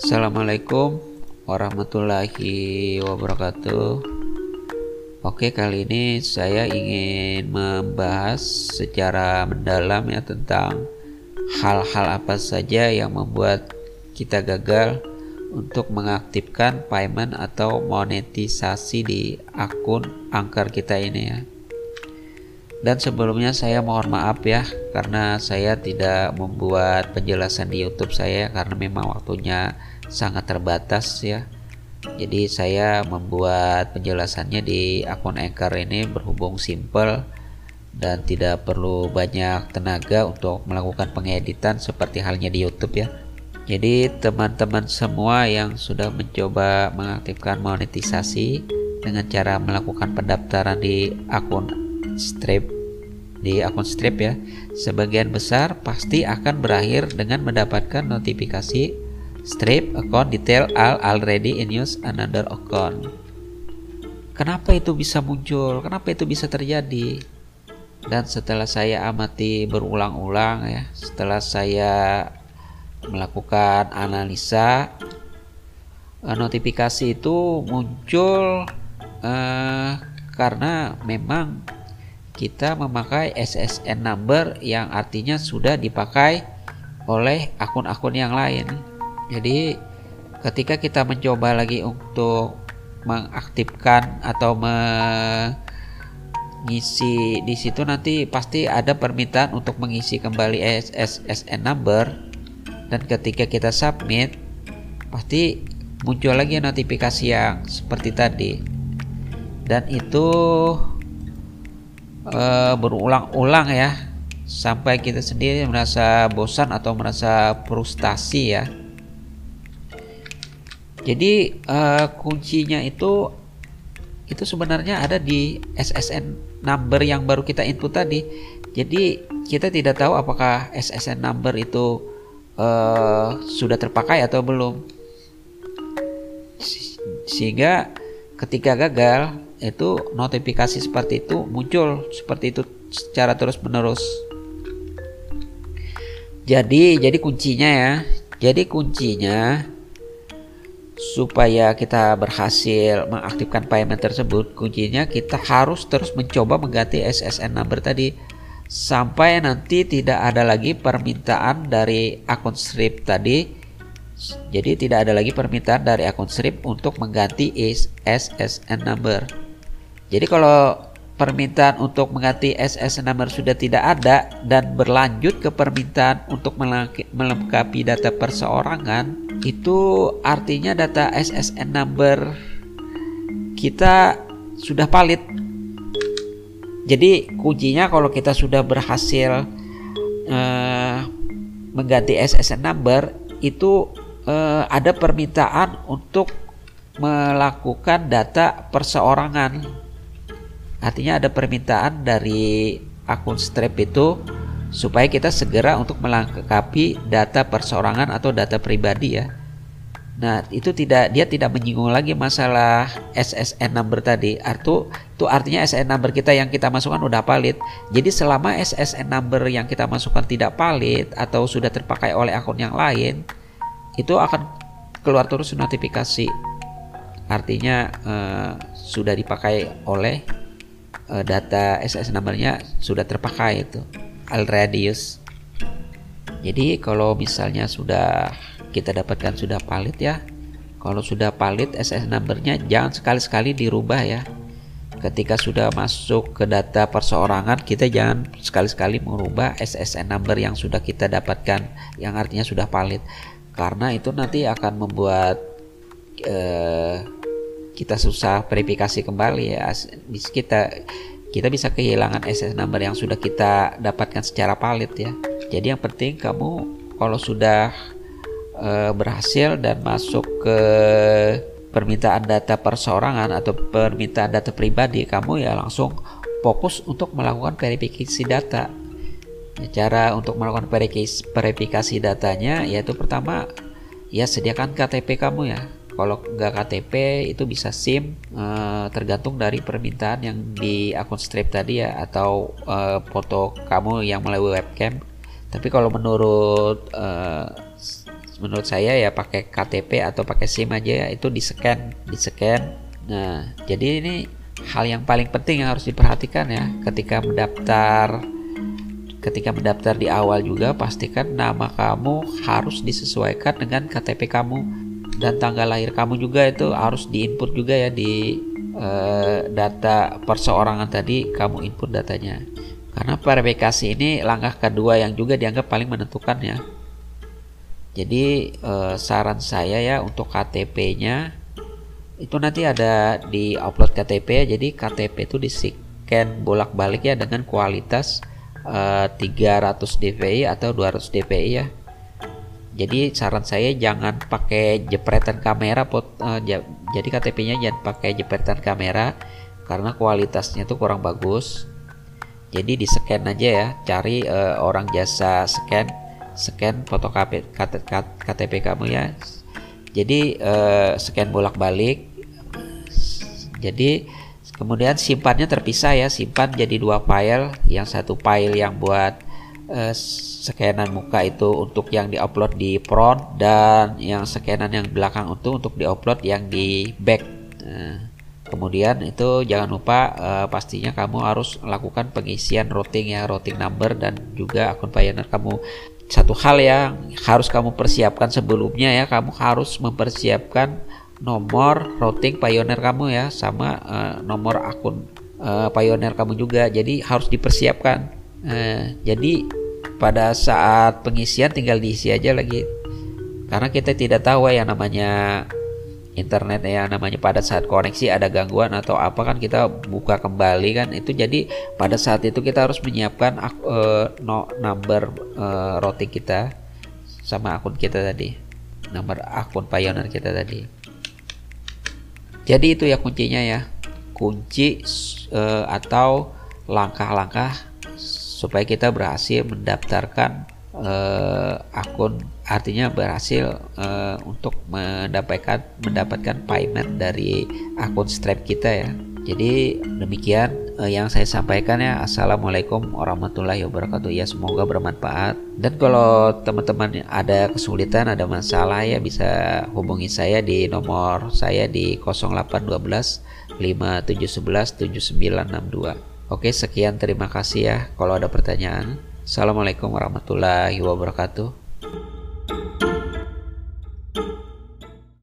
Assalamualaikum warahmatullahi wabarakatuh. Oke, kali ini saya ingin membahas secara mendalam ya tentang hal-hal apa saja yang membuat kita gagal untuk mengaktifkan payment atau monetisasi di akun angker kita ini ya. Dan sebelumnya saya mohon maaf ya karena saya tidak membuat penjelasan di YouTube saya karena memang waktunya sangat terbatas ya. Jadi saya membuat penjelasannya di akun Anchor ini berhubung simple dan tidak perlu banyak tenaga untuk melakukan pengeditan seperti halnya di YouTube ya. Jadi teman-teman semua yang sudah mencoba mengaktifkan monetisasi dengan cara melakukan pendaftaran di akun strip di akun strip ya. Sebagian besar pasti akan berakhir dengan mendapatkan notifikasi strip account detail all already in use another account. Kenapa itu bisa muncul? Kenapa itu bisa terjadi? Dan setelah saya amati berulang-ulang ya setelah saya melakukan analisa eh, notifikasi itu muncul uh, karena memang kita memakai SSN number yang artinya sudah dipakai oleh akun-akun yang lain. Jadi ketika kita mencoba lagi untuk mengaktifkan atau mengisi di situ nanti pasti ada permintaan untuk mengisi kembali SSN number dan ketika kita submit pasti muncul lagi notifikasi yang seperti tadi dan itu uh, berulang-ulang ya sampai kita sendiri merasa bosan atau merasa frustasi ya. Jadi uh, kuncinya itu itu sebenarnya ada di SSN number yang baru kita input tadi. Jadi kita tidak tahu apakah SSN number itu uh, sudah terpakai atau belum. Sehingga ketika gagal itu notifikasi seperti itu muncul seperti itu secara terus menerus jadi jadi kuncinya ya jadi kuncinya supaya kita berhasil mengaktifkan payment tersebut kuncinya kita harus terus mencoba mengganti SSN number tadi sampai nanti tidak ada lagi permintaan dari akun strip tadi jadi tidak ada lagi permintaan dari akun strip untuk mengganti SSN number jadi kalau permintaan untuk mengganti SS number sudah tidak ada dan berlanjut ke permintaan untuk melengkapi data perseorangan, itu artinya data SSN number kita sudah valid. Jadi kuncinya kalau kita sudah berhasil uh, mengganti SSN number itu uh, ada permintaan untuk melakukan data perseorangan Artinya ada permintaan dari akun Stripe itu supaya kita segera untuk melengkapi data perseorangan atau data pribadi ya. Nah, itu tidak dia tidak menyinggung lagi masalah SSN number tadi. Artu itu artinya SSN number kita yang kita masukkan udah valid. Jadi selama SSN number yang kita masukkan tidak valid atau sudah terpakai oleh akun yang lain, itu akan keluar terus notifikasi. Artinya eh, sudah dipakai oleh uh, data SS numbernya sudah terpakai itu al radius. Jadi kalau misalnya sudah kita dapatkan sudah valid ya kalau sudah valid SS numbernya jangan sekali-sekali dirubah ya. Ketika sudah masuk ke data perseorangan kita jangan sekali-sekali merubah SSN number yang sudah kita dapatkan yang artinya sudah valid karena itu nanti akan membuat eh, kita susah verifikasi kembali ya. Kita kita bisa kehilangan SS number yang sudah kita dapatkan secara valid ya. Jadi yang penting kamu kalau sudah e, berhasil dan masuk ke permintaan data perseorangan atau permintaan data pribadi kamu ya langsung fokus untuk melakukan verifikasi data cara untuk melakukan verifikasi datanya yaitu pertama ya sediakan KTP kamu ya. Kalau nggak KTP itu bisa SIM uh, tergantung dari permintaan yang di akun Stripe tadi ya atau uh, foto kamu yang melalui webcam. Tapi kalau menurut uh, menurut saya ya pakai KTP atau pakai SIM aja ya itu di scan di scan nah jadi ini hal yang paling penting yang harus diperhatikan ya ketika mendaftar ketika mendaftar di awal juga pastikan nama kamu harus disesuaikan dengan KTP kamu. Dan tanggal lahir kamu juga itu harus diinput juga ya di eh, data perseorangan tadi kamu input datanya. Karena verifikasi ini langkah kedua yang juga dianggap paling menentukan ya. Jadi eh, saran saya ya untuk KTP-nya itu nanti ada di upload KTP ya. Jadi KTP itu di scan bolak-balik ya dengan kualitas eh, 300 dpi atau 200 dpi ya. Jadi saran saya jangan pakai jepretan kamera pot, eh, jadi KTP-nya jangan pakai jepretan kamera karena kualitasnya tuh kurang bagus. Jadi di scan aja ya, cari eh, orang jasa scan scan foto KTP, KTP kamu ya jadi uh, scan bolak-balik jadi kemudian simpannya terpisah ya. Simpan jadi dua file. Yang satu file yang buat uh, scanan muka itu untuk yang diupload di front dan yang scanan yang belakang itu untuk diupload yang di back. Uh, kemudian itu jangan lupa uh, pastinya kamu harus lakukan pengisian routing ya routing number dan juga akun Pioneer kamu. Satu hal yang harus kamu persiapkan sebelumnya ya kamu harus mempersiapkan nomor routing Pioneer kamu ya sama uh, nomor akun uh, Pioneer kamu juga. Jadi harus dipersiapkan. Uh, jadi pada saat pengisian tinggal diisi aja lagi. Karena kita tidak tahu ya namanya internet ya namanya pada saat koneksi ada gangguan atau apa kan kita buka kembali kan. Itu jadi pada saat itu kita harus menyiapkan uh, no, number uh, routing kita sama akun kita tadi. Nomor akun Pioneer kita tadi jadi itu ya kuncinya ya kunci uh, atau langkah-langkah supaya kita berhasil mendaftarkan uh, akun artinya berhasil uh, untuk mendapatkan mendapatkan payment dari akun Stripe kita ya. Jadi demikian uh, yang saya sampaikan ya. Assalamualaikum warahmatullahi wabarakatuh. Ya semoga bermanfaat. Dan kalau teman-teman ada kesulitan, ada masalah ya bisa hubungi saya di nomor saya di 0812 5711 7962. Oke, sekian terima kasih ya. Kalau ada pertanyaan Assalamualaikum warahmatullahi wabarakatuh.